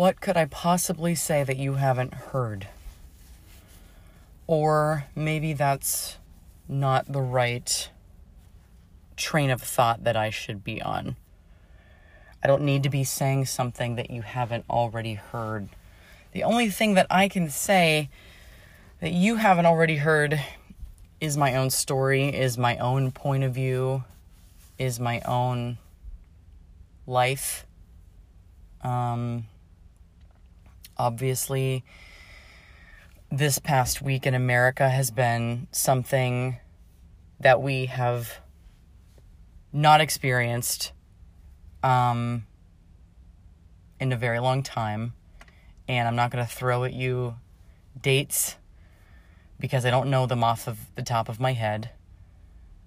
What could I possibly say that you haven't heard? Or maybe that's not the right train of thought that I should be on. I don't need to be saying something that you haven't already heard. The only thing that I can say that you haven't already heard is my own story, is my own point of view, is my own life. Um, obviously, this past week in America has been something that we have not experienced um, in a very long time. And I'm not going to throw at you dates because I don't know them off of the top of my head.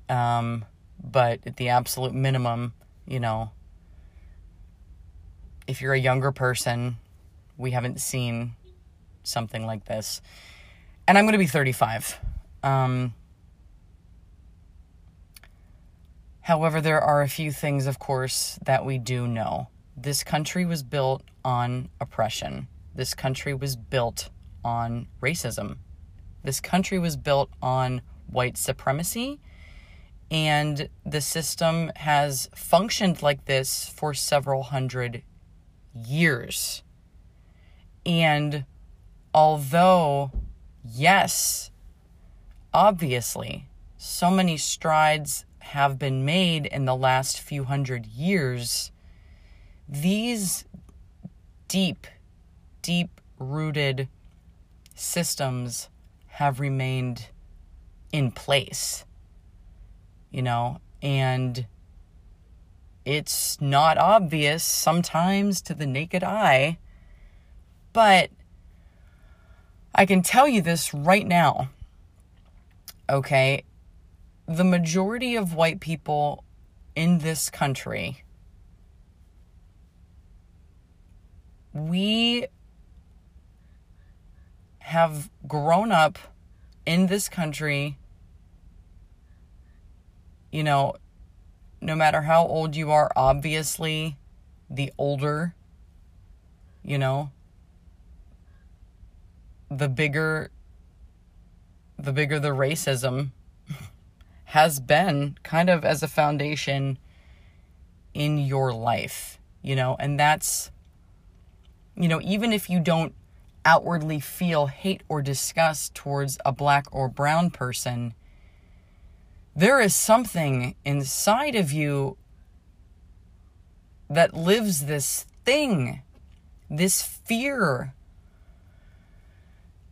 Um, but at the absolute minimum, you know, if you're a younger person, we haven't seen something like this. And I'm going to be 35. Um, however, there are a few things, of course, that we do know. This country was built on oppression. This country was built on racism. This country was built on white supremacy, and the system has functioned like this for several hundred years. And although, yes, obviously, so many strides have been made in the last few hundred years, these deep, deep rooted systems have remained in place, you know, and it's not obvious sometimes to the naked eye, but I can tell you this right now. Okay, the majority of white people in this country, we have grown up in this country, you know, no matter how old you are, obviously, the older, you know, the bigger the bigger the racism has been kind of as a foundation in your life, you know, and that's you know, even if you don't outwardly feel hate or disgust towards a black or brown person, there is something inside of you that lives this thing, this fear.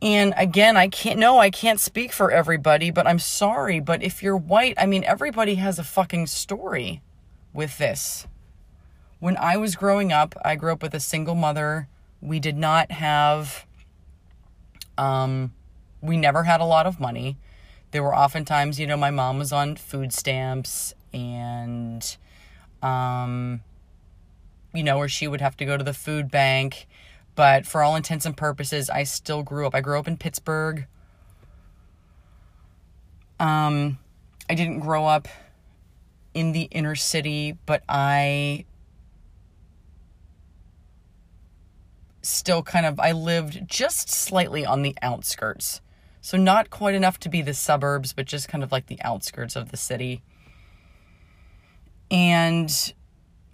And again, I can't, no, I can't speak for everybody, but I'm sorry. But if you're white, I mean, everybody has a fucking story with this. When I was growing up, I grew up with a single mother we did not have, um, we never had a lot of money. There were oftentimes, you know, my mom was on food stamps and, um, you know, where she would have to go to the food bank. But for all intents and purposes, I still grew up. I grew up in Pittsburgh. Um, I didn't grow up in the inner city, but I still kind of I lived just slightly on the outskirts. So not quite enough to be the suburbs, but just kind of like the outskirts of the city. And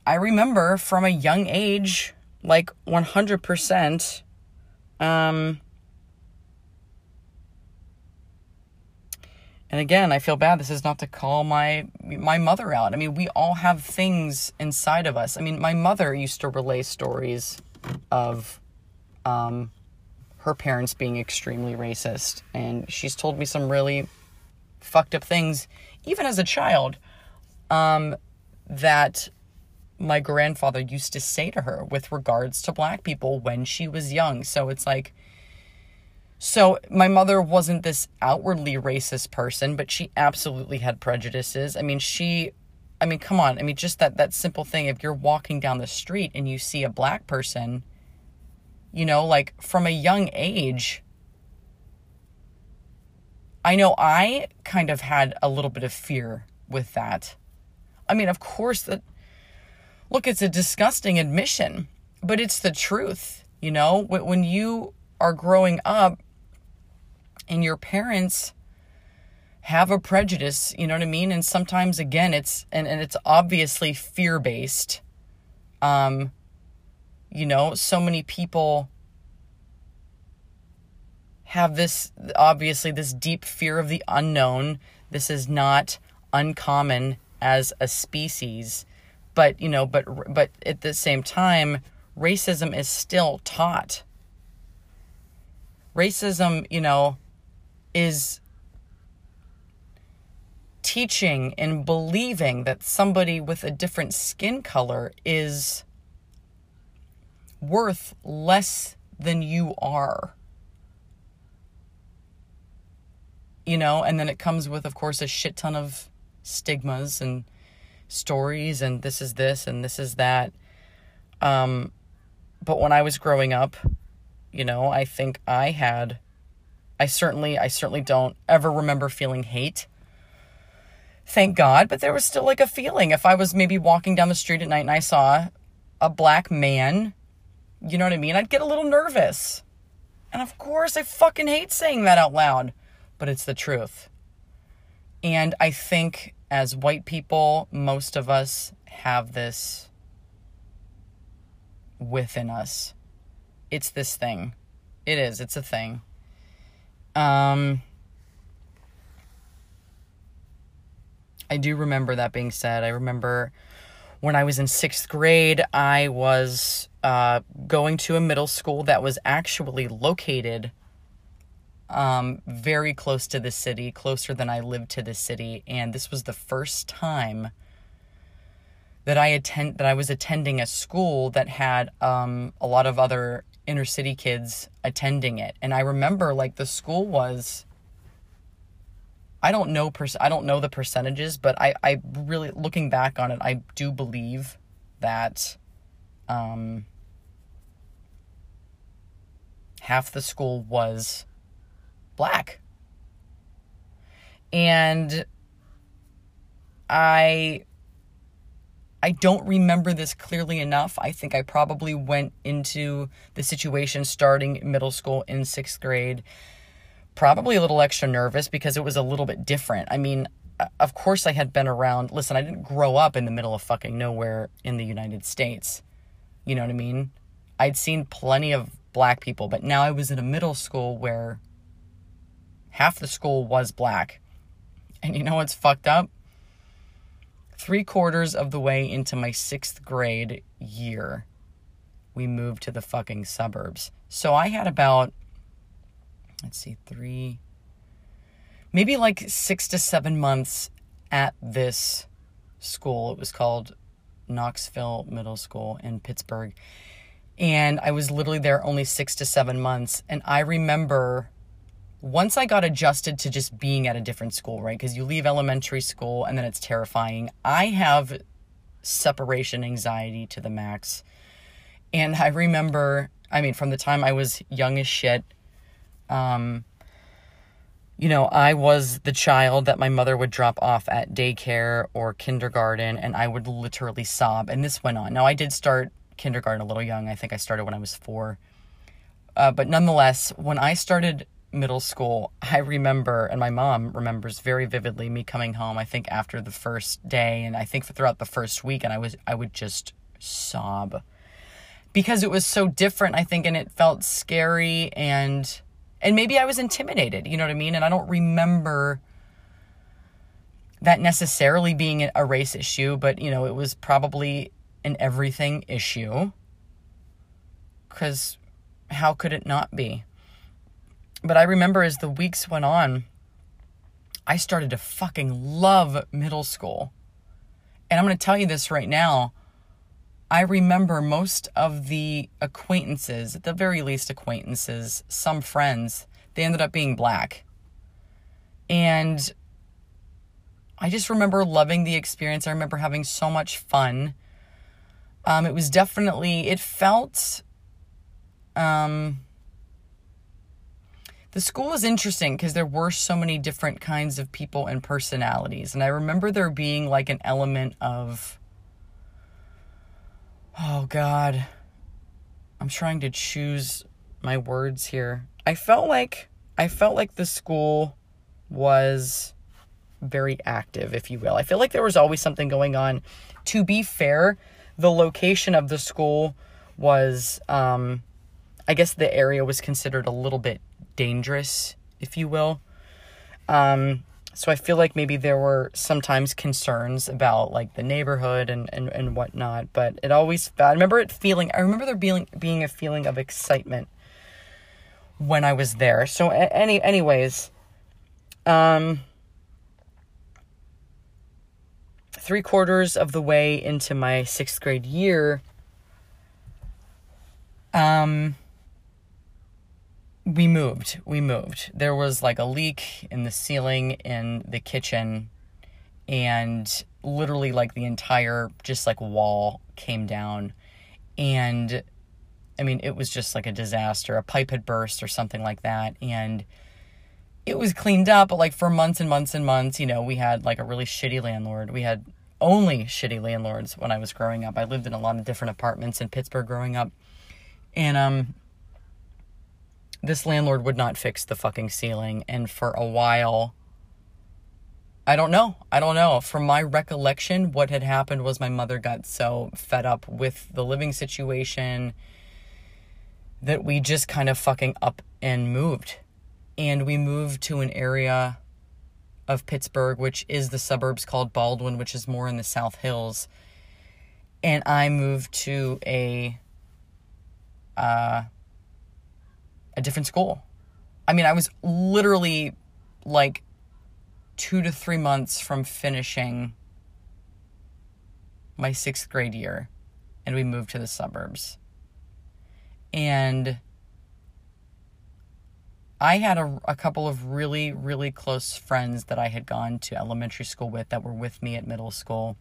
I remember from a young age, like 100%, um, and again, I feel bad. This is not to call my my mother out. I mean, we all have things inside of us. I mean, my mother used to relay stories of um, her parents being extremely racist. And she's told me some really fucked up things, even as a child, um, that my grandfather used to say to her with regards to black people when she was young. So it's like, so my mother wasn't this outwardly racist person, but she absolutely had prejudices. I mean, she I mean, come on. I mean, just that that simple thing if you're walking down the street and you see a black person, you know, like from a young age, I know I kind of had a little bit of fear with that. I mean, of course, that look, it's a disgusting admission, but it's the truth. You know, when you are growing up and your parents have a prejudice, you know what I mean? And sometimes again it's and, and it's obviously fear based. Um you know, so many people have this obviously this deep fear of the unknown. This is not uncommon as a species. But, you know, but but at the same time, racism is still taught. Racism, you know, is teaching and believing that somebody with a different skin color is worth less than you are. You know, and then it comes with, of course, a shit ton of stigmas and stories, and this is this and this is that. Um, but when I was growing up, you know, I think I had, I certainly, I certainly don't ever remember feeling hate thank God, but there was still like a feeling. If I was maybe walking down the street at night and I saw a black man, you know what I mean? I'd get a little nervous. And of course, I fucking hate saying that out loud, but it's the truth. And I think as white people, most of us have this within us. It's this thing. It is, it's a thing. Um, I do remember that being said. I remember when I was in sixth grade, I was uh, going to a middle school that was actually located um, very close to the city, closer than I lived to the city, and this was the first time that I attend that I was attending a school that had um, a lot of other inner city kids attending it, and I remember like the school was I don't know per- I don't know the percentages, but I I really looking back on it, I do believe that um half the school was black. And I I don't remember this clearly enough. I think I probably went into the situation starting middle school in 6th grade probably a little extra nervous because it was a little bit different. I mean, of course I had been around. Listen, I didn't grow up in the middle of fucking nowhere in the United States. You know what I mean? I'd seen plenty of black people, but now I was in a middle school where half the school was black. And you know what's fucked up? Three quarters of the way into my sixth grade year, we moved to the fucking suburbs. So I had about let's see, three, maybe like six to seven months at this school. It was called Knoxville Middle School in Pittsburgh. And I was literally there only six to seven months. And I remember once I got adjusted to just being at a different school, right? Because you leave elementary school and then it's terrifying. I have separation anxiety to the max. And I remember, I mean, from the time I was young as shit, um, you know, I was the child that my mother would drop off at daycare or kindergarten, and I would literally sob. And this went on. Now, I did start kindergarten a little young. I think I started when I was four. Uh, but nonetheless, when I started middle school, I remember, and my mom remembers very vividly me coming home. I think after the first day, and I think throughout the first week, and I was I would just sob because it was so different. I think, and it felt scary and and maybe I was intimidated, you know what I mean? And I don't remember that necessarily being a race issue, but you know, it was probably an everything issue. Cuz how could it not be? But I remember as the weeks went on, I started to fucking love middle school. And I'm going to tell you this right now. I remember most of the acquaintances, at the very least acquaintances, some friends, they ended up being black. And I just remember loving the experience. I remember having so much fun. Um, it was definitely, it felt, um, the school was interesting because there were so many different kinds of people and personalities. And I remember there being like an element of, oh God, I'm trying to choose my words here. I felt like I felt like the school was very active, if you will. I feel like there was always something going on. To be fair, the location of the school was, um, I guess the area was considered a little bit dangerous, if you will. Um, so I feel like maybe there were sometimes concerns about like the neighborhood and, and, and whatnot, but it always, I remember it feeling, I remember there being, being a feeling of excitement when I was there. So any, anyways, um, three quarters of the way into my sixth grade year, um, we moved. We moved. There was like a leak in the ceiling in the kitchen, and literally, like the entire just like wall came down. And I mean, it was just like a disaster. A pipe had burst or something like that. And it was cleaned up, but like for months and months and months, you know, we had like a really shitty landlord. We had only shitty landlords when I was growing up. I lived in a lot of different apartments in Pittsburgh growing up. And um this landlord would not fix the fucking ceiling and for a while I don't know. I don't know. From my recollection, what had happened was my mother got so fed up with the living situation that we just kind of fucking up and moved. And we moved to an area of Pittsburgh, which is the suburbs called Baldwin, which is more in the South Hills. And I moved to a uh, a different school. I mean, I was literally like two to three months from finishing my sixth grade year, and we moved to the suburbs. And I had a, a couple of really, really close friends that I had gone to elementary school with that were with me at middle school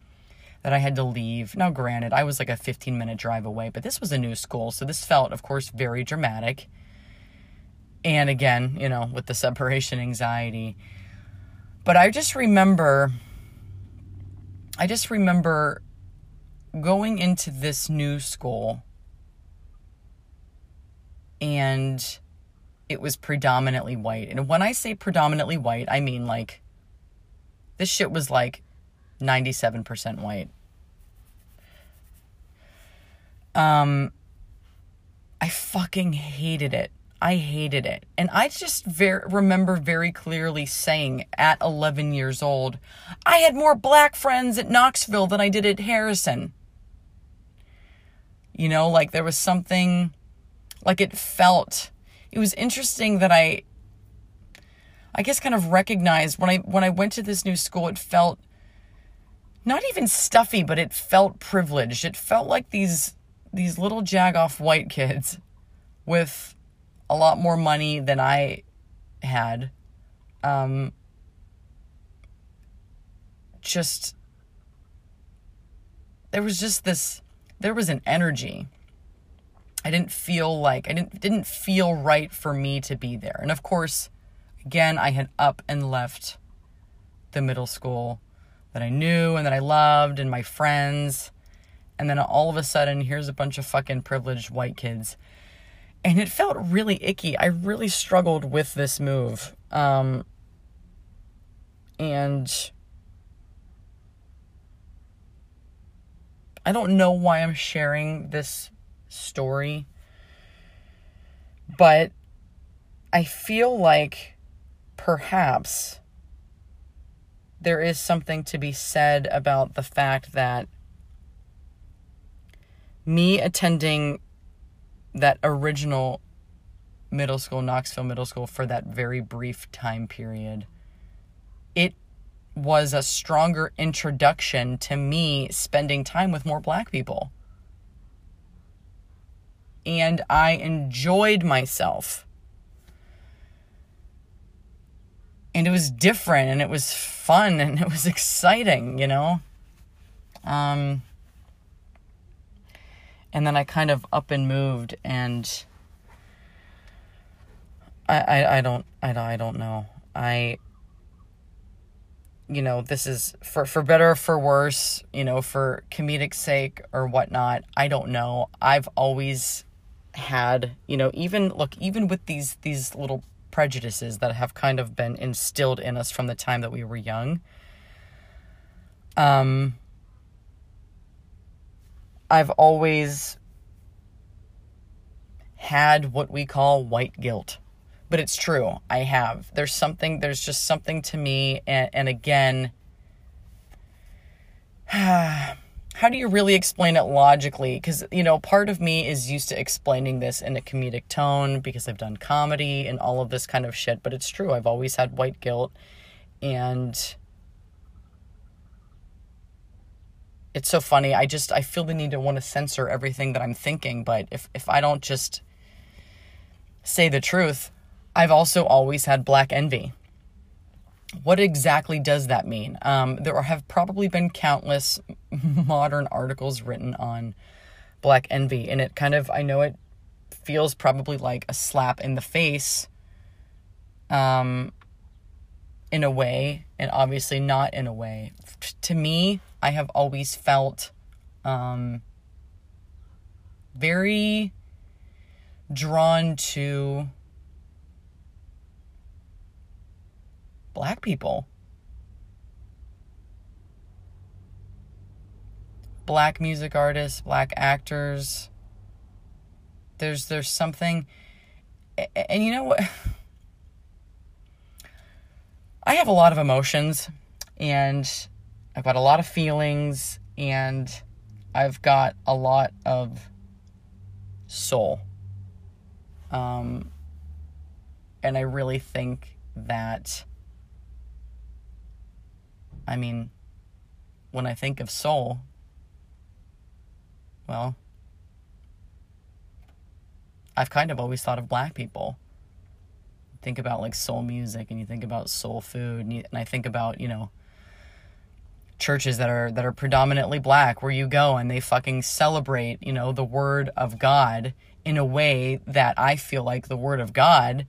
that I had to leave. Now, granted, I was like a 15 minute drive away, but this was a new school. So this felt, of course, very dramatic. And again, you know, with the separation anxiety. But I just remember, I just remember going into this new school and it was predominantly white. And when I say predominantly white, I mean like this shit was like 97% white. Um I fucking hated it. I hated it. And I just remember very clearly saying at 11 years old, I had more black friends at Knoxville than I did at Harrison. You know, like there was something like it felt it was interesting that I I guess kind of recognized when I when I went to this new school it felt not even stuffy but it felt privileged. It felt like these these little jagoff white kids with a lot more money than I had um just there was just this there was an energy I didn't feel like I didn't didn't feel right for me to be there. And of course, again, I had up and left the middle school that I knew and that I loved and my friends. And then all of a sudden, here's a bunch of fucking privileged white kids. And it felt really icky. I really struggled with this move. Um, and I don't know why I'm sharing this story. But I feel like perhaps there is something to be said about the fact that me attending that original middle school, Knoxville Middle School, for that very brief time period, it was a stronger introduction to me spending time with more black people and I enjoyed myself. And it was different and it was fun and it was exciting, you know? Um, and then I kind of up and moved and I, I, I don't I, I don't know. I you know, this is for for better or for worse, you know, for comedic sake or whatnot. I don't know. I've always had, you know, even look, even with these these little prejudices that have kind of been instilled in us from the time that we were young. Um I've always had what we call white guilt. But it's true. I have. There's something there's just something to me and, and again how do you really explain it logically? Because, you know, part of me is used to explaining this in a comedic tone because I've done comedy and all of this kind of shit. But it's true. I've always had white guilt. And it's so funny. I just, I feel the need to want to censor everything that I'm thinking. But if, if I don't just say the truth, I've also always had black envy what exactly does that mean? Um, there have probably been countless modern articles written on black envy, and it kind of, I know it feels probably like a slap in the face um, in a way, and obviously not in a way. To me, I have always felt um, very drawn to black people. Black music artists, black actors. There's there's something and you know what I have a lot of emotions and I've got a lot of feelings and I've got a lot of soul. Um, and I really think that I mean, when I think of soul, well, I've kind of always thought of black people. Think about like soul music and you think about soul food and, you, and I think about, you know, churches that are that are predominantly black where you go and they fucking celebrate, you know, the word of God in a way that I feel like the word of God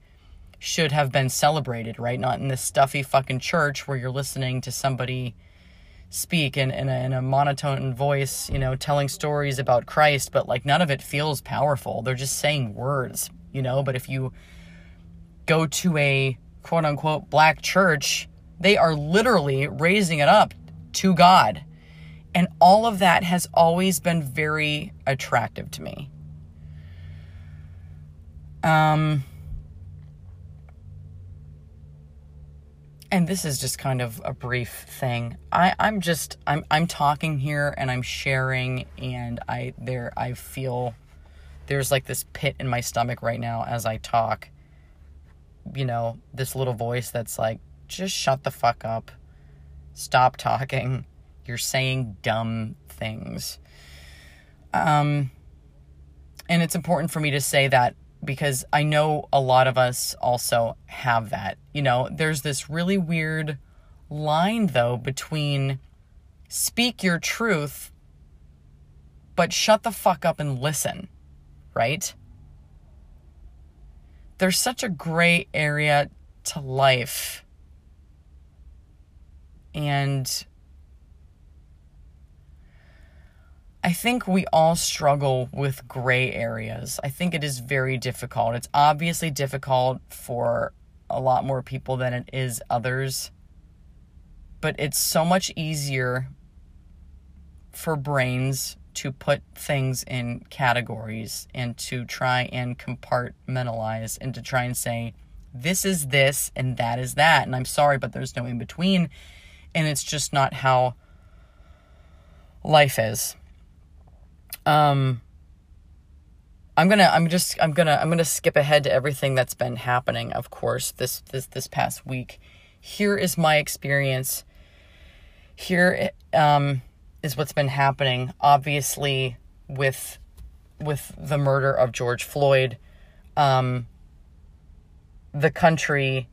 should have been celebrated, right? Not in this stuffy fucking church where you're listening to somebody speak in, in, a, in a monotone voice, you know, telling stories about Christ, but like none of it feels powerful. They're just saying words, you know. But if you go to a quote unquote black church, they are literally raising it up to God. And all of that has always been very attractive to me. Um, and this is just kind of a brief thing. I, I'm just I'm I'm talking here and I'm sharing and I there I feel there's like this pit in my stomach right now as I talk. You know, this little voice that's like, just shut the fuck up. Stop talking. You're saying dumb things. Um and it's important for me to say that because I know a lot of us also have that. You know, there's this really weird line though between speak your truth but shut the fuck up and listen, right? There's such a gray area to life. And I think we all struggle with gray areas. I think it is very difficult. It's obviously difficult for a lot more people than it is others. But it's so much easier for brains to put things in categories and to try and compartmentalize and to try and say, this is this and that is that. And I'm sorry, but there's no in between. And it's just not how life is. Um, I'm gonna I'm just I'm gonna I'm gonna skip ahead to everything that's been happening, of course, this this this past week. Here is my experience. Here um, is what's been happening, obviously with with the murder of George Floyd. Um, the country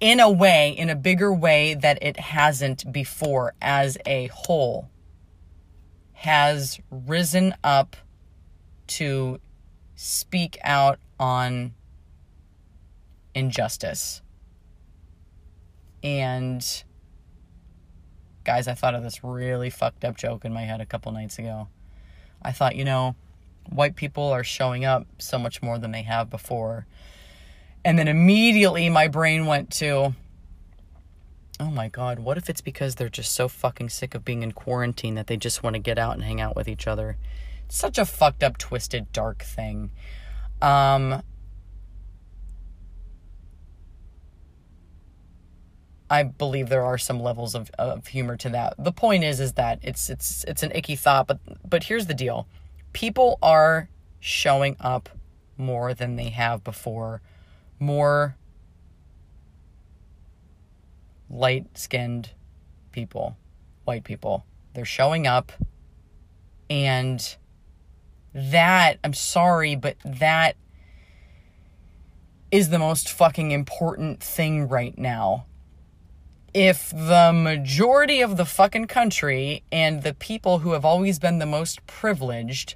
in a way, in a bigger way that it hasn't before as a whole has risen up to speak out on injustice. And guys, I thought of this really fucked up joke in my head a couple nights ago. I thought, you know, white people are showing up so much more than they have before. And then immediately my brain went to, oh my God, what if it's because they're just so fucking sick of being in quarantine that they just want to get out and hang out with each other? It's such a fucked up, twisted, dark thing. Um, I believe there are some levels of, of humor to that. The point is is that it's it's it's an icky thought, but but here's the deal. People are showing up more than they have before. More light-skinned people, white people. They're showing up and that I'm sorry, but that is the most fucking important thing right now if the majority of the fucking country and the people who have always been the most privileged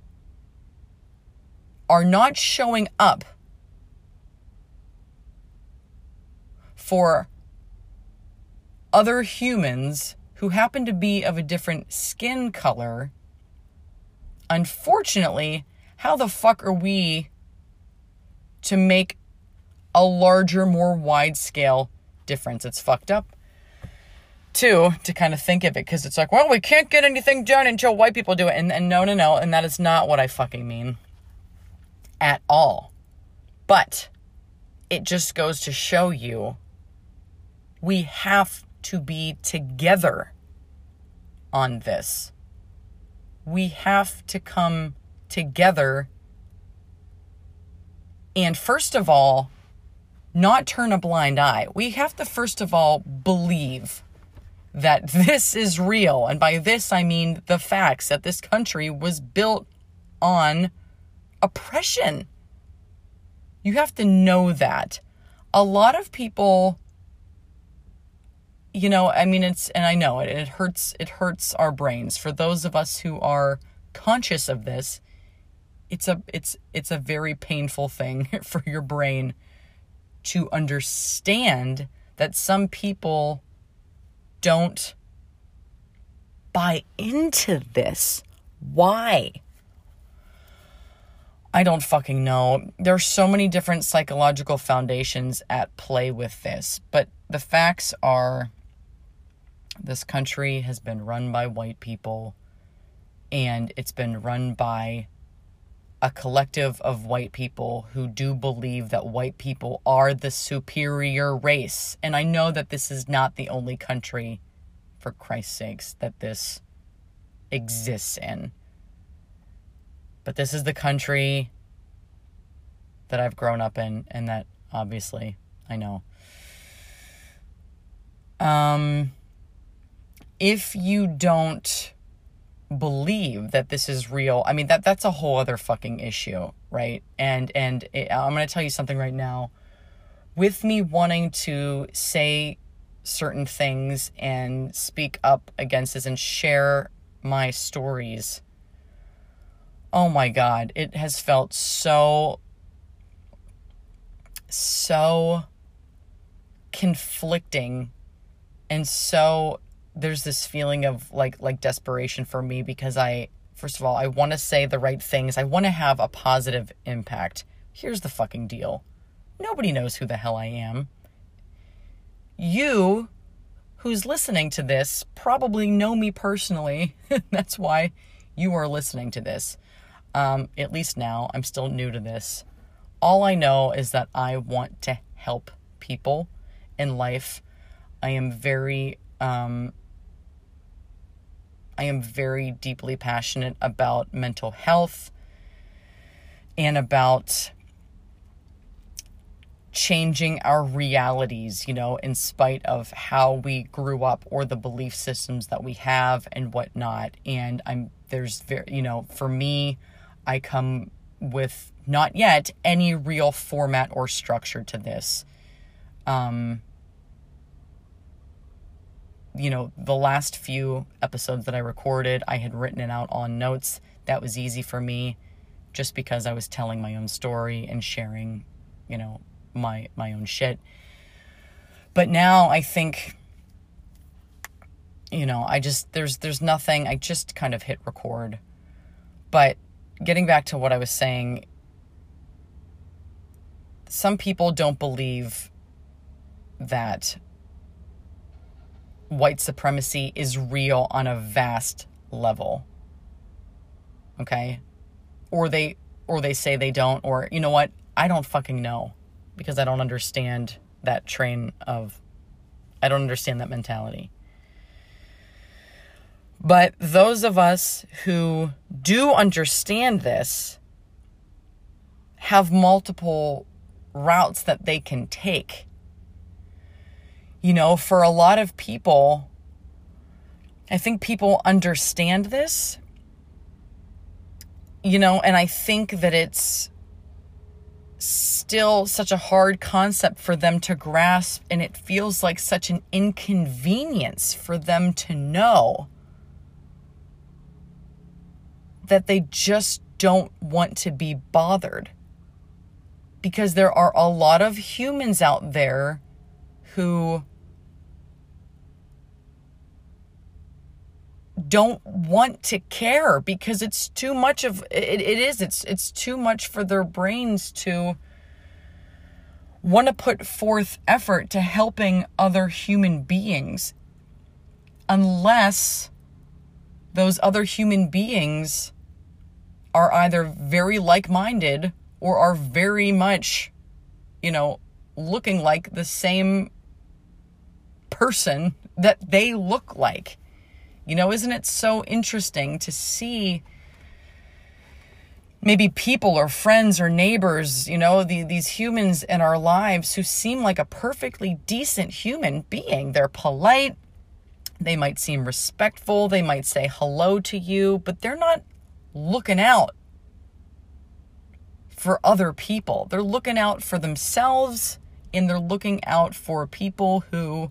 are not showing up for other humans who happen to be of a different skin color, unfortunately, how the fuck are we to make a larger, more wide scale difference? It's fucked up too to kind of think of it because it's like, well, we can't get anything done until white people do it. And, and no, no, no. And that is not what I fucking mean at all. But it just goes to show you we have to be together on this. We have to come together and, first of all, not turn a blind eye. We have to, first of all, believe that this is real. And by this, I mean the facts that this country was built on oppression. You have to know that. A lot of people you know, I mean it's and I know it it hurts it hurts our brains for those of us who are conscious of this. It's a it's it's a very painful thing for your brain to understand that some people don't buy into this. Why? I don't fucking know. There's so many different psychological foundations at play with this, but the facts are this country has been run by white people and it's been run by a collective of white people who do believe that white people are the superior race. And I know that this is not the only country, for Christ's sakes, that this exists in. But this is the country that I've grown up in, and that obviously I know. Um, if you don't believe that this is real i mean that that's a whole other fucking issue right? And and it, i'm going to tell you something right now. With me wanting to say certain things and speak up against this and share my stories oh my god it has felt so so conflicting and so there's this feeling of like like desperation for me because I first of all, I want to say the right things. I want to have a positive impact. Here's the fucking deal. Nobody knows who the hell I am. You who's listening to this probably know me personally. That's why you are listening to this. Um, at least now, I'm still new to this. All I know is that I want to help people in life. I am very um, I am very deeply passionate about mental health and about changing our realities, you know, in spite of how we grew up or the belief systems that we have and whatnot. And I'm, there's very, you know, for me, I come with not yet any real format or structure to this. Um, you know, the last few episodes that I recorded, I had written it out on notes. That was easy for me just because I was telling my own story and sharing, you know, my my own shit. But now I think you know, I just there's there's nothing. I just kind of hit record. But getting back to what I was saying, some people don't believe that white supremacy is real on a vast level. Okay? Or they or they say they don't or you know what? I don't fucking know because I don't understand that train of I don't understand that mentality. But those of us who do understand this have multiple routes that they can take. You know, for a lot of people, I think people understand this, you know, and I think that it's still such a hard concept for them to grasp, and it feels like such an inconvenience for them to know that they just don't want to be bothered. Because there are a lot of humans out there who don't want to care because it's too much of it, it is it's it's too much for their brains to want to put forth effort to helping other human beings unless those other human beings are either very like minded or are very much, you know, looking like the same person that they look like. You know, isn't it so interesting to see maybe people or friends or neighbors, you know, the, these humans in our lives who seem like a perfectly decent human being? They're polite, they might seem respectful, they might say hello to you, but they're not looking out for other people. They're looking out for themselves and they're looking out for people who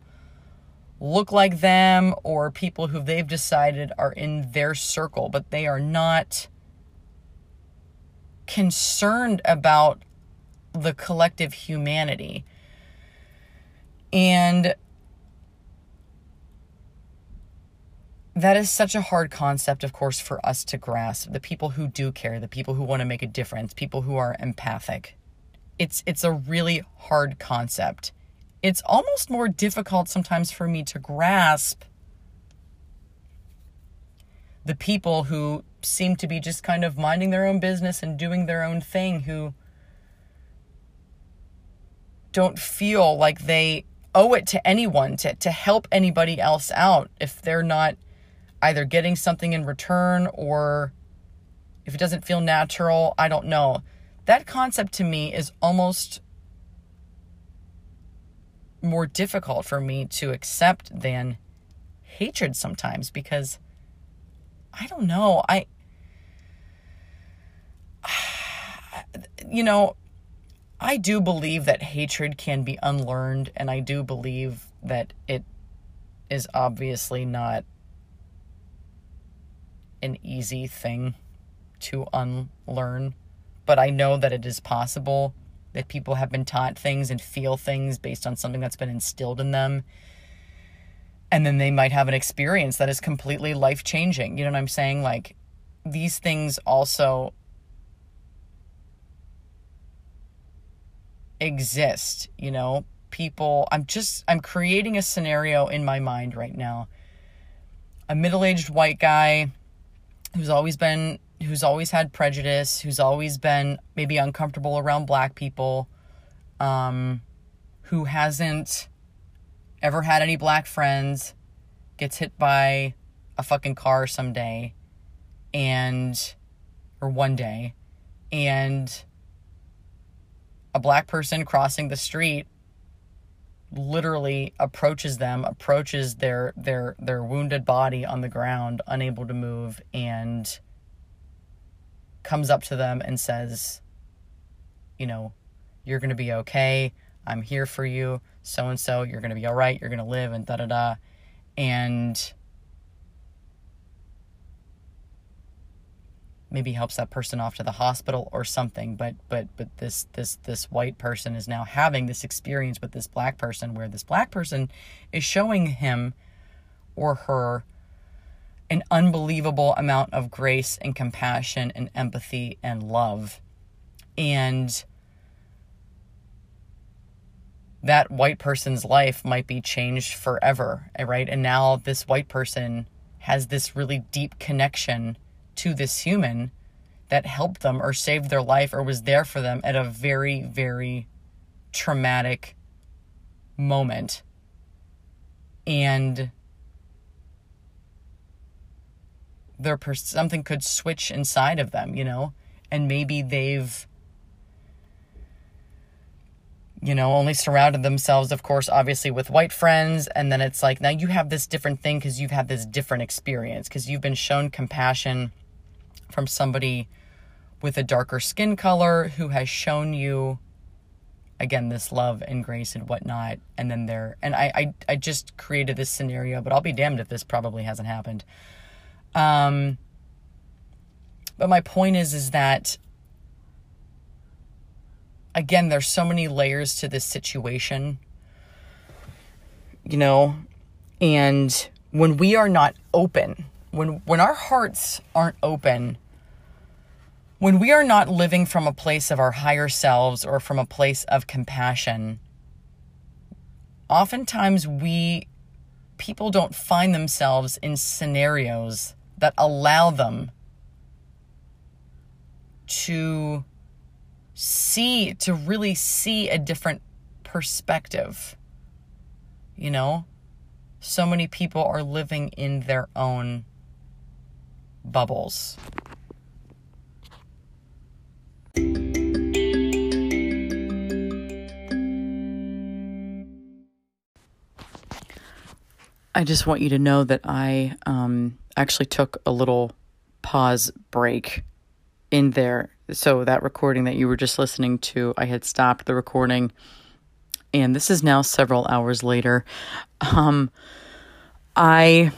look like them or people who they've decided are in their circle, but they are not concerned about the collective humanity. And that is such a hard concept, of course, for us to grasp. The people who do care, the people who want to make a difference, people who are empathic. It's it's a really hard concept. It's almost more difficult sometimes for me to grasp the people who seem to be just kind of minding their own business and doing their own thing who don't feel like they owe it to anyone to, to help anybody else out if they're not either getting something in return or if it doesn't feel natural, I don't know. That concept to me is almost more difficult for me to accept than hatred sometimes because I don't know. I you know, I do believe that hatred can be unlearned and I do believe that it is obviously not an easy thing to unlearn, but I know that it is possible that people have been taught things and feel things based on something that's been instilled in them. And then they might have an experience that is completely life changing. You know what I'm saying? Like, these things also exist, you know? People, I'm just, I'm creating a scenario in my mind right now. A middle aged white guy who's always been who's always had prejudice, who's always been maybe uncomfortable around black people, um, who hasn't ever had any black friends, gets hit by a fucking car someday, and or one day, and a black person crossing the street literally approaches them, approaches their their their wounded body on the ground, unable to move, and comes up to them and says, you know, you're gonna be okay. I'm here for you. So and so, you're gonna be all right. You're gonna live, and da da da, and maybe helps that person off to the hospital or something but but but this this this white person is now having this experience with this black person where this black person is showing him or her an unbelievable amount of grace and compassion and empathy and love. And that white person's life might be changed forever, right? And now this white person has this really deep connection to this human that helped them or saved their life or was there for them at a very, very traumatic moment. And their something could switch inside of them, you know, and maybe they've you know, only surrounded themselves, of course, obviously with white friends. And then it's like, now you have this different thing because you've had this different experience, because you've been shown compassion from somebody with a darker skin color who has shown you, again, this love and grace and whatnot. And then there, and I, I, I just created this scenario, but I'll be damned if this probably hasn't happened. Um, but my point is, is that again, there's so many layers to this situation, you know, and when we are not open, when when our hearts aren't open, when we are not living from a place of our higher selves or from a place of compassion, oftentimes we people don't find themselves in scenarios that allow them to see, to really see a different perspective. You know, so many people are living in their own bubbles. I just want you to know that I um, actually took a little pause break in there so that recording that you were just listening to, I had stopped the recording, and this is now several hours later. Um, I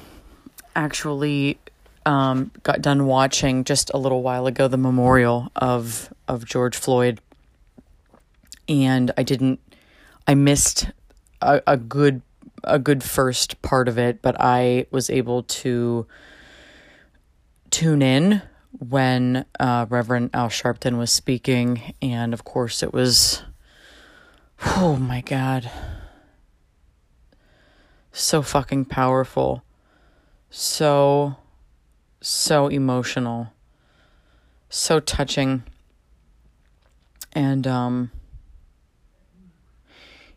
actually um, got done watching just a little while ago the memorial of of George Floyd, and I didn't. I missed a, a good a good first part of it, but I was able to tune in when uh, Reverend Al Sharpton was speaking, and of course it was, oh my God, so fucking powerful, so, so emotional, so touching, and um,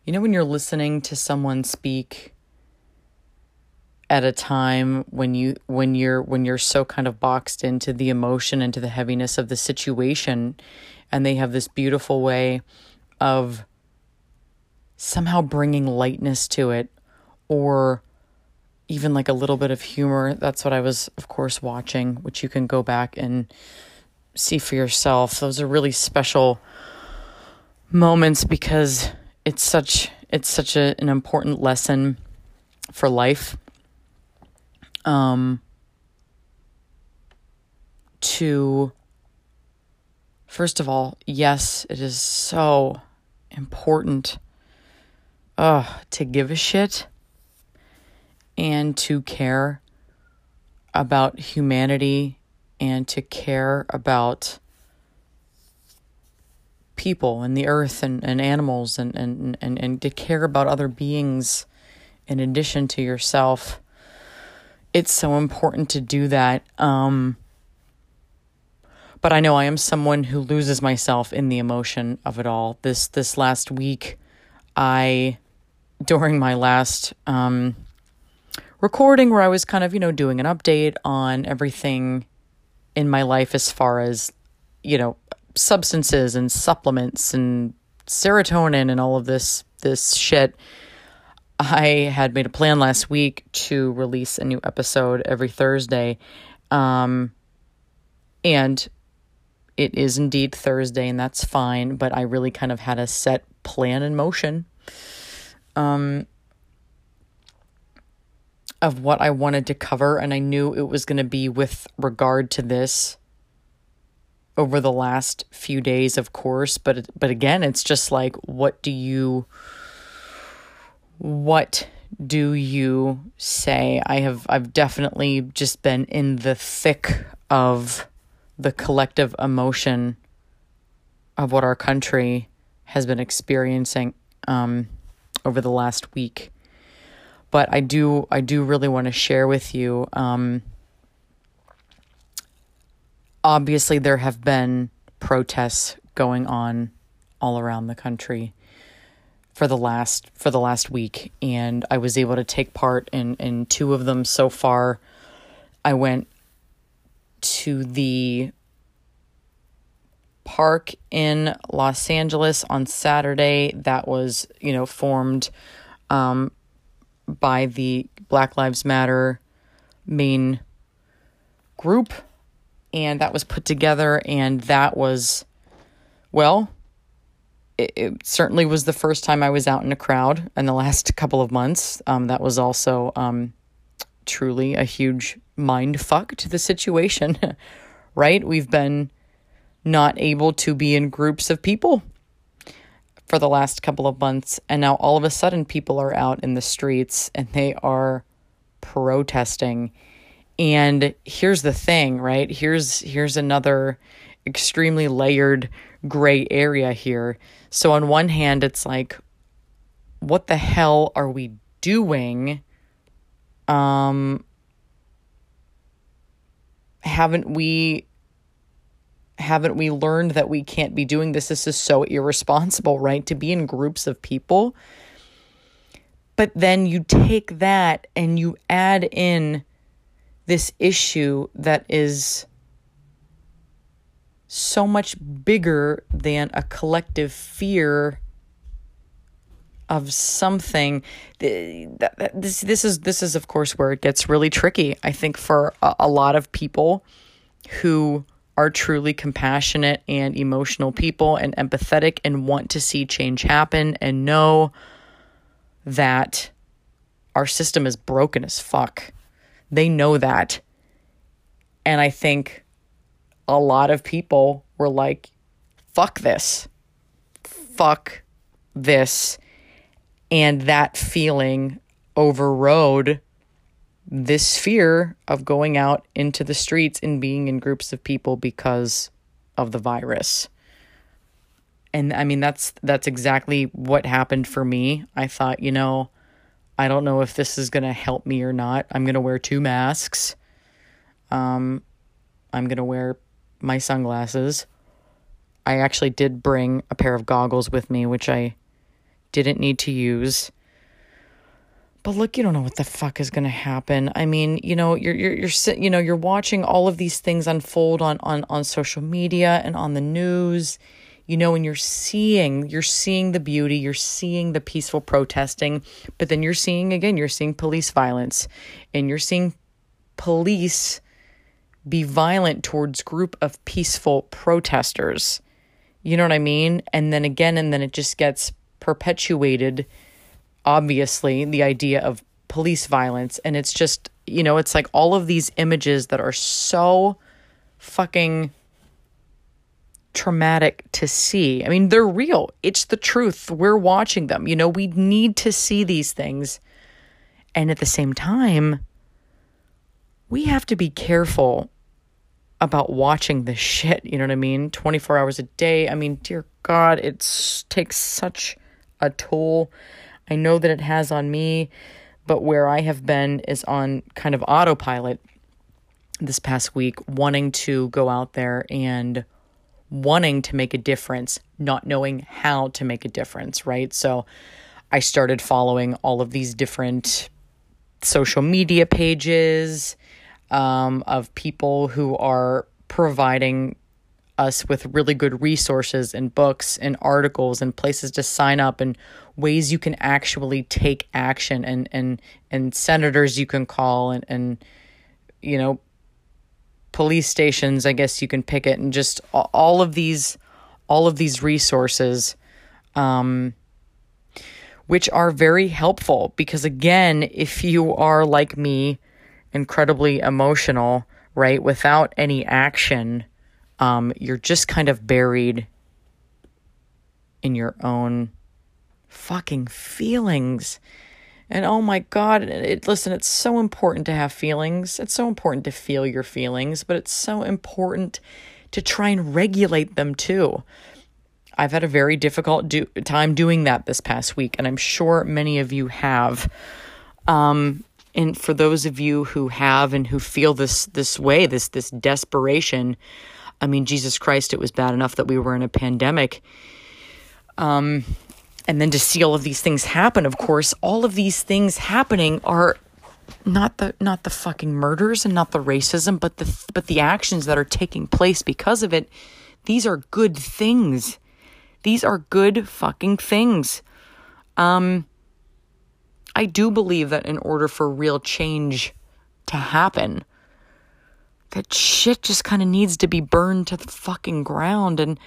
you know when you're listening to someone speak at a time when you when you're when you're so kind of boxed into the emotion into the heaviness of the situation and they have this beautiful way of somehow bringing lightness to it or even like a little bit of humor that's what i was of course watching which you can go back and see for yourself. Those are really special moments because it's such it's such a, an important lesson for life um, to, first of all, yes, it is so important uh, to give a shit and to care about humanity and to care about people and the earth and, and animals and, and, and, and to care about other beings in addition to yourself it's so important to do that. Um, but I know I am someone who loses myself in the emotion of it all. This this last week, I during my last um, recording where I was kind of you know doing an update on everything in my life as far as you know substances and supplements and serotonin and all of this this shit I had made a plan last week to release a new episode every Thursday. Um, and it is indeed Thursday, and that's fine, but I really kind of had a set plan in motion um, of what I wanted to cover, and I knew it was going to be with regard to this over the last few days, of course. But but again, it's just like, what do you what do you say? I have I've definitely just been in the thick of the collective emotion of what our country has been experiencing um, over the last week. But I do I do really want to share with you. Um, obviously, there have been protests going on all around the country for the last for the last week and I was able to take part in in two of them so far. I went to the park in Los Angeles on Saturday that was, you know, formed um, by the Black Lives Matter main group. And that was put together, and that was, well, it, it, certainly was the first time I was out in a crowd in the last couple of months. Um, that was also um, truly a huge mind fuck to the situation, right? We've been not able to be in groups of people for the last couple of months, and now all of a sudden people are out in the streets and they are protesting. And here's the thing, right? Here's here's another extremely layered gray area here. So, on one hand, it's like, what the hell are we doing? Um, haven't we haven't we learned that we can't be doing this this is so irresponsible right to be in groups of people but then you take that and you add in this issue that is so much bigger than a collective fear of something. This this is this is of course where it gets really tricky i think for a, a lot of people who are truly compassionate and emotional people and empathetic and want to see change happen and know that our system is broken as fuck they know that and i think a lot of people were like, fuck this. Fuck this. And that feeling overrode this fear of going out into the streets and being in groups of people because of the virus. And I mean that's that's exactly what happened for me. I thought, you know, I don't know if this is going to help me or not. I'm going to wear two masks. Um I'm going to wear my sunglasses. I actually did bring a pair of goggles with me, which I didn't need to use. But look, you don't know what the fuck is going to happen. I mean, you know, you're you're you're you know, you're watching all of these things unfold on on on social media and on the news. You know, and you're seeing you're seeing the beauty, you're seeing the peaceful protesting, but then you're seeing again, you're seeing police violence and you're seeing police be violent towards group of peaceful protesters. You know what I mean? And then again and then it just gets perpetuated obviously the idea of police violence and it's just you know it's like all of these images that are so fucking traumatic to see. I mean, they're real. It's the truth. We're watching them. You know, we need to see these things. And at the same time, we have to be careful about watching this shit, you know what I mean? 24 hours a day. I mean, dear God, it takes such a toll. I know that it has on me, but where I have been is on kind of autopilot this past week, wanting to go out there and wanting to make a difference, not knowing how to make a difference, right? So I started following all of these different social media pages um, of people who are providing us with really good resources and books and articles and places to sign up and ways you can actually take action and and and senators you can call and and you know police stations I guess you can pick it and just all of these all of these resources um which are very helpful because again if you are like me incredibly emotional, right? Without any action, um, you're just kind of buried in your own fucking feelings. And oh my God, it, listen, it's so important to have feelings. It's so important to feel your feelings, but it's so important to try and regulate them too. I've had a very difficult do- time doing that this past week, and I'm sure many of you have. Um, and for those of you who have and who feel this this way, this this desperation, I mean, Jesus Christ, it was bad enough that we were in a pandemic. Um, and then to see all of these things happen, of course, all of these things happening are not the not the fucking murders and not the racism, but the but the actions that are taking place because of it. These are good things. These are good fucking things. Um I do believe that in order for real change to happen, that shit just kind of needs to be burned to the fucking ground. And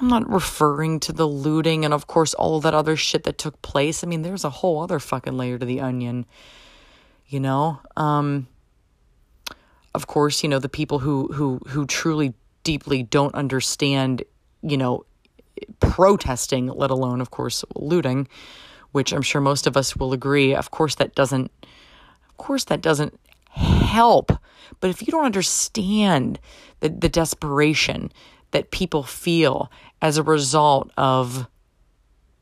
I'm not referring to the looting and, of course, all that other shit that took place. I mean, there's a whole other fucking layer to the onion, you know? Um, of course, you know, the people who, who, who truly deeply don't understand, you know, protesting, let alone, of course, looting which I'm sure most of us will agree, of course that doesn't of course that doesn't help. But if you don't understand the, the desperation that people feel as a result of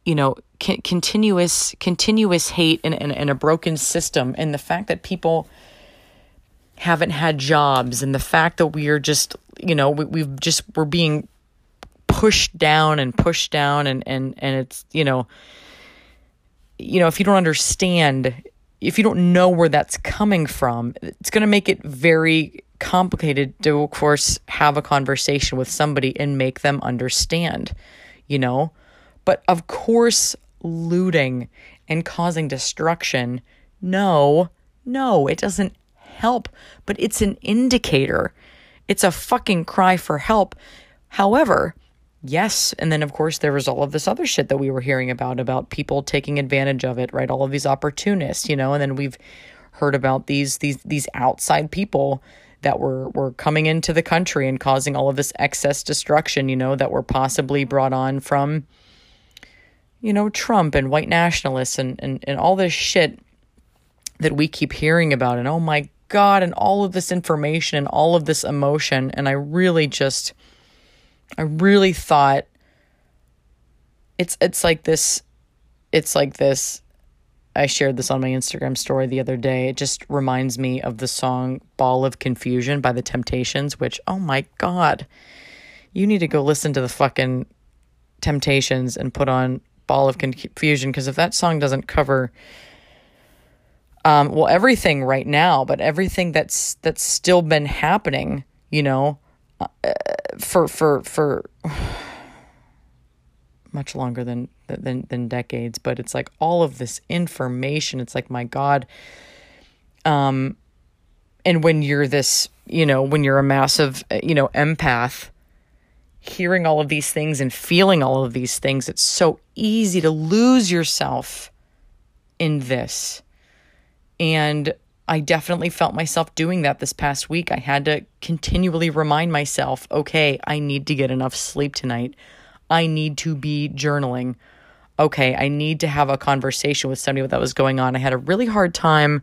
you know c- continuous continuous hate and, and, and a broken system and the fact that people haven't had jobs and the fact that we are just you know we, we've just we're being pushed down and pushed down and and and it's you know you know, if you don't understand, if you don't know where that's coming from, it's going to make it very complicated to, of course, have a conversation with somebody and make them understand, you know? But of course, looting and causing destruction, no, no, it doesn't help, but it's an indicator. It's a fucking cry for help. However, yes and then of course there was all of this other shit that we were hearing about about people taking advantage of it right all of these opportunists you know and then we've heard about these these these outside people that were were coming into the country and causing all of this excess destruction you know that were possibly brought on from you know Trump and white nationalists and and, and all this shit that we keep hearing about. And oh my god and all of this information and all of this emotion. And I really just I really thought it's it's like this it's like this I shared this on my Instagram story the other day. It just reminds me of the song Ball of Confusion by the Temptations, which oh my god. You need to go listen to the fucking Temptations and put on Ball of Confusion because if that song doesn't cover um well everything right now, but everything that's that's still been happening, you know, uh, for for for much longer than than than decades but it's like all of this information it's like my god um and when you're this you know when you're a massive you know empath hearing all of these things and feeling all of these things it's so easy to lose yourself in this and I definitely felt myself doing that this past week. I had to continually remind myself, okay, I need to get enough sleep tonight. I need to be journaling. Okay, I need to have a conversation with somebody that was going on. I had a really hard time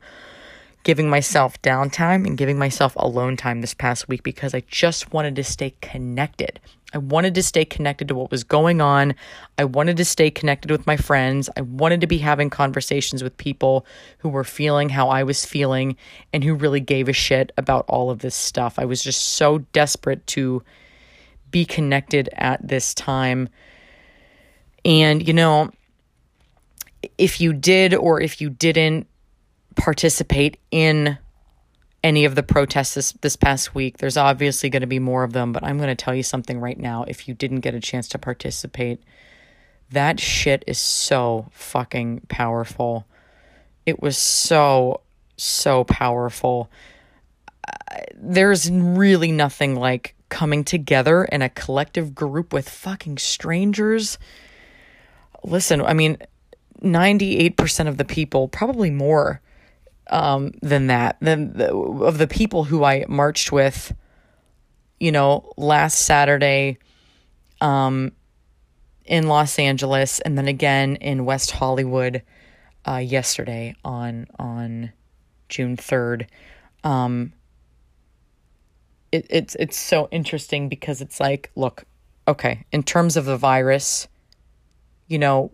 giving myself downtime and giving myself alone time this past week because I just wanted to stay connected. I wanted to stay connected to what was going on. I wanted to stay connected with my friends. I wanted to be having conversations with people who were feeling how I was feeling and who really gave a shit about all of this stuff. I was just so desperate to be connected at this time. And, you know, if you did or if you didn't, participate in any of the protests this, this past week. There's obviously going to be more of them, but I'm going to tell you something right now. If you didn't get a chance to participate, that shit is so fucking powerful. It was so, so powerful. Uh, there's really nothing like coming together in a collective group with fucking strangers. Listen, I mean, 98% of the people, probably more, um, than that. Than the, of the people who I marched with, you know, last Saturday, um, in Los Angeles, and then again in West Hollywood. uh, yesterday on on June third. Um, it, it's it's so interesting because it's like, look, okay, in terms of the virus, you know,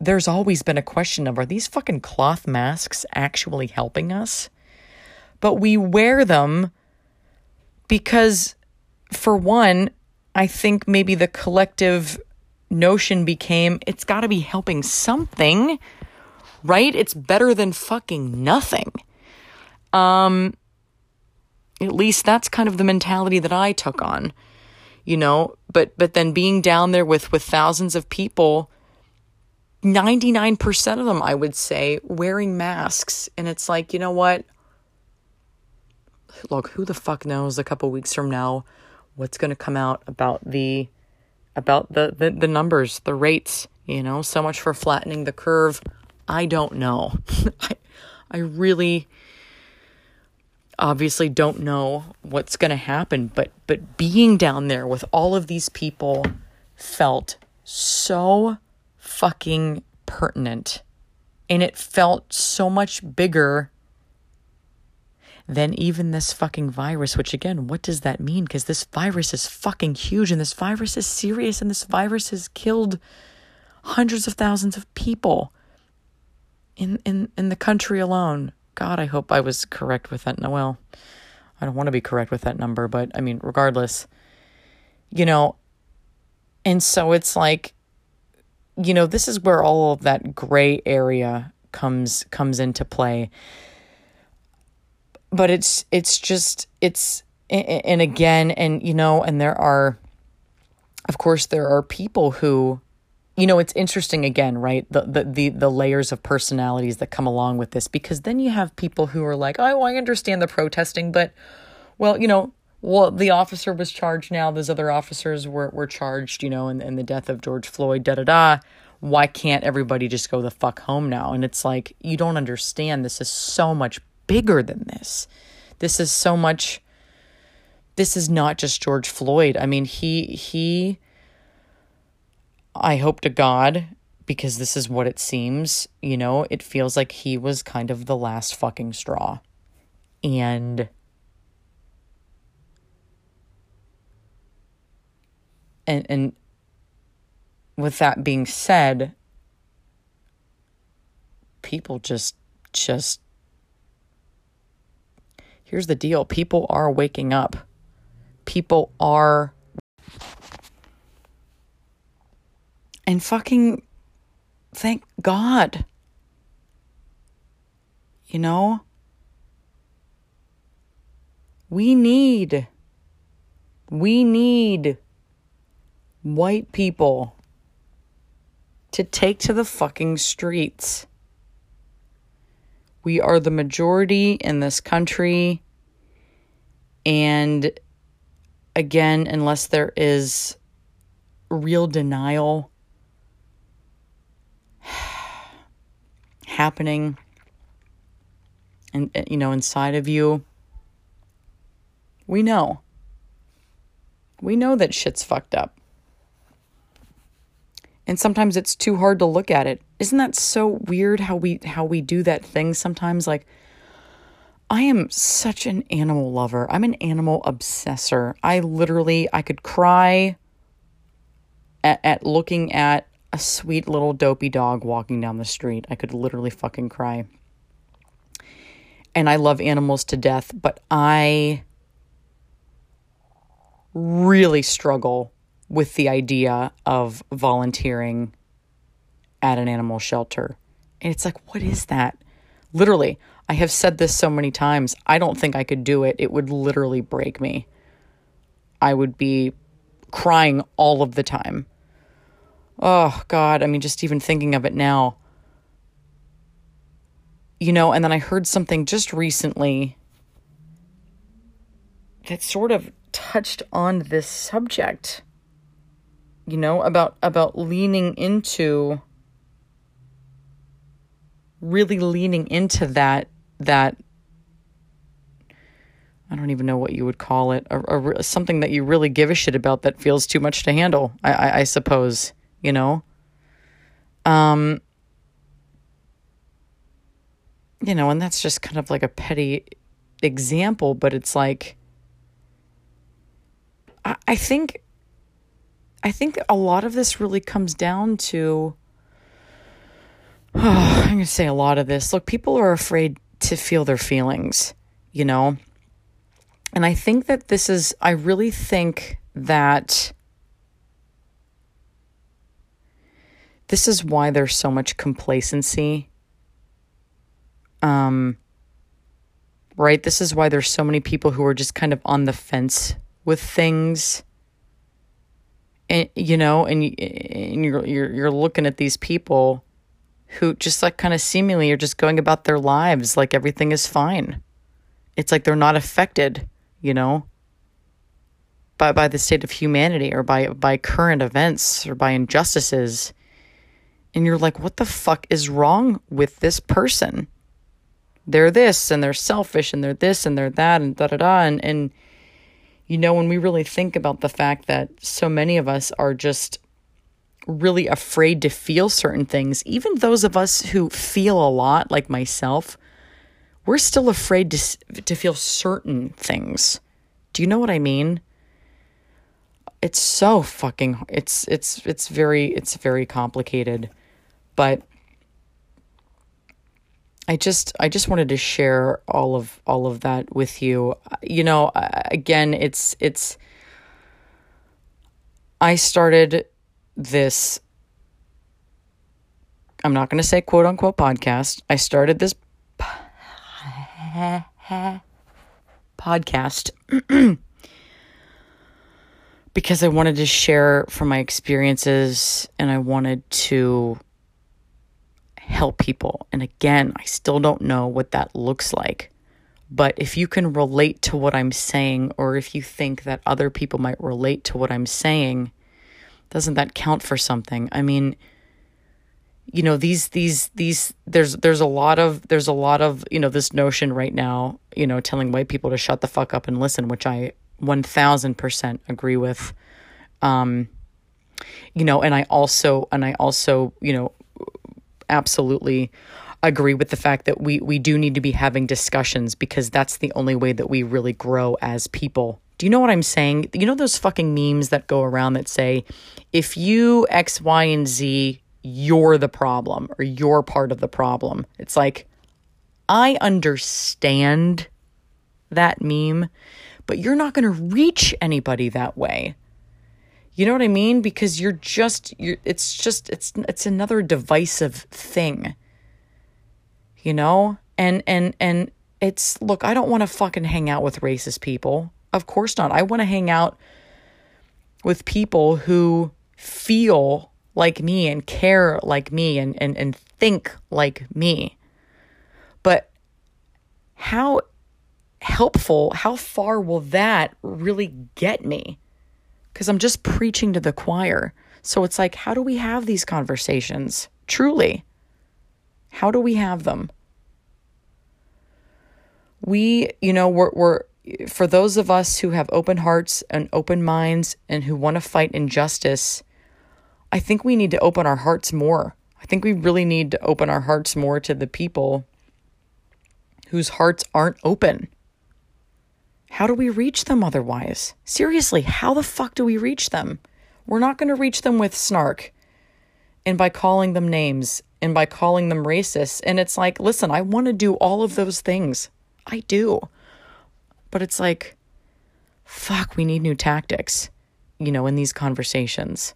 there's always been a question of are these fucking cloth masks actually helping us? But we wear them because, for one, I think maybe the collective notion became it's got to be helping something, right? It's better than fucking nothing. Um, at least that's kind of the mentality that I took on, you know. But but then being down there with with thousands of people 99% of them, I would say, wearing masks. And it's like, you know what? Look, who the fuck knows a couple weeks from now what's going to come out about the about the, the the numbers, the rates, you know, so much for flattening the curve. I don't know. I I really obviously don't know what's going to happen, but but being down there with all of these people felt so fucking pertinent. And it felt so much bigger than even this fucking virus, which again, what does that mean? Because this virus is fucking huge and this virus is serious and this virus has killed hundreds of thousands of people in, in, in the country alone. God, I hope I was correct with that. No, well, I don't want to be correct with that number, but I mean, regardless, you know, and so it's like, you know, this is where all of that gray area comes comes into play. But it's it's just it's and again and you know and there are of course there are people who you know it's interesting again right the, the the the layers of personalities that come along with this because then you have people who are like oh i understand the protesting but well you know well the officer was charged now those other officers were were charged you know in, in the death of george floyd da da da why can't everybody just go the fuck home now? And it's like, you don't understand. This is so much bigger than this. This is so much. This is not just George Floyd. I mean, he, he, I hope to God, because this is what it seems, you know, it feels like he was kind of the last fucking straw. And, and, and, with that being said, people just just here's the deal people are waking up people are and fucking thank god you know we need we need white people to take to the fucking streets. We are the majority in this country. And again, unless there is real denial happening and you know inside of you we know we know that shit's fucked up and sometimes it's too hard to look at it. Isn't that so weird how we how we do that thing sometimes like I am such an animal lover. I'm an animal obsessor. I literally I could cry at, at looking at a sweet little dopey dog walking down the street. I could literally fucking cry. And I love animals to death, but I really struggle with the idea of volunteering at an animal shelter. And it's like, what is that? Literally, I have said this so many times. I don't think I could do it. It would literally break me. I would be crying all of the time. Oh, God. I mean, just even thinking of it now. You know, and then I heard something just recently that sort of touched on this subject you know about about leaning into really leaning into that that I don't even know what you would call it, a, something that you really give a shit about that feels too much to handle. I, I, I suppose you know. Um, you know, and that's just kind of like a petty example, but it's like, I, I think, I think a lot of this really comes down to, oh, I'm going to say a lot of this. Look, people are afraid to feel their feelings, you know? And I think that this is, I really think that this is why there's so much complacency. Um, right? This is why there's so many people who are just kind of on the fence with things. And you know, and, and you're you're you're looking at these people who just like kind of seemingly are just going about their lives like everything is fine. It's like they're not affected, you know, by by the state of humanity or by by current events or by injustices. And you're like, what the fuck is wrong with this person? They're this and they're selfish and they're this and they're that and da da da and and you know when we really think about the fact that so many of us are just really afraid to feel certain things, even those of us who feel a lot, like myself, we're still afraid to, to feel certain things. Do you know what I mean? It's so fucking it's it's it's very it's very complicated. But I just I just wanted to share all of all of that with you. You know, again, it's it's I started this I'm not going to say quote unquote podcast. I started this podcast because I wanted to share from my experiences and I wanted to help people. And again, I still don't know what that looks like. But if you can relate to what I'm saying, or if you think that other people might relate to what I'm saying, doesn't that count for something? I mean, you know these these these there's there's a lot of there's a lot of you know this notion right now you know telling white people to shut the fuck up and listen which i 1000% agree with um you know and i also and i also you know absolutely agree with the fact that we we do need to be having discussions because that's the only way that we really grow as people do you know what I'm saying? You know those fucking memes that go around that say, if you X, Y, and Z, you're the problem or you're part of the problem. It's like, I understand that meme, but you're not going to reach anybody that way. You know what I mean? Because you're just you're it's just it's it's another divisive thing. You know? And and and it's look, I don't want to fucking hang out with racist people. Of course not. I want to hang out with people who feel like me and care like me and, and, and think like me. But how helpful, how far will that really get me? Because I'm just preaching to the choir. So it's like, how do we have these conversations? Truly. How do we have them? We, you know, we're, we're for those of us who have open hearts and open minds and who want to fight injustice, I think we need to open our hearts more. I think we really need to open our hearts more to the people whose hearts aren't open. How do we reach them otherwise? Seriously, how the fuck do we reach them? We're not going to reach them with snark and by calling them names and by calling them racist. And it's like, listen, I want to do all of those things. I do. But it's like, fuck, we need new tactics, you know, in these conversations.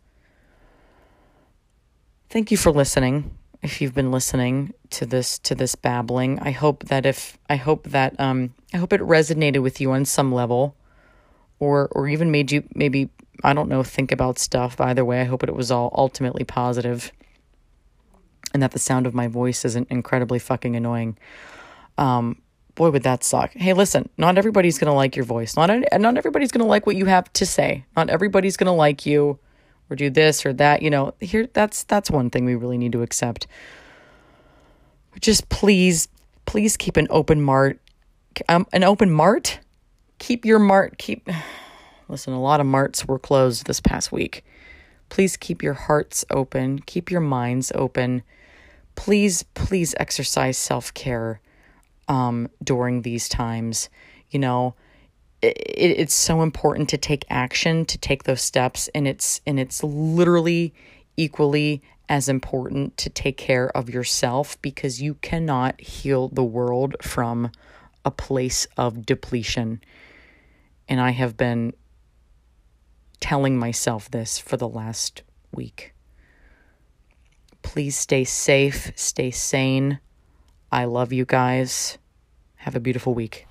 Thank you for listening. If you've been listening to this to this babbling, I hope that if I hope that um I hope it resonated with you on some level or or even made you maybe I don't know think about stuff. Either way, I hope it was all ultimately positive and that the sound of my voice isn't incredibly fucking annoying. Um, boy, would that suck. Hey, listen, not everybody's going to like your voice. Not, not everybody's going to like what you have to say. Not everybody's going to like you or do this or that. You know, here, that's, that's one thing we really need to accept. Just please, please keep an open mart, um, an open mart. Keep your mart, keep, listen, a lot of marts were closed this past week. Please keep your hearts open, keep your minds open. Please, please exercise self care um, during these times. You know, it, it's so important to take action, to take those steps, and it's and it's literally equally as important to take care of yourself because you cannot heal the world from a place of depletion. And I have been telling myself this for the last week. Please stay safe, stay sane. I love you guys. Have a beautiful week.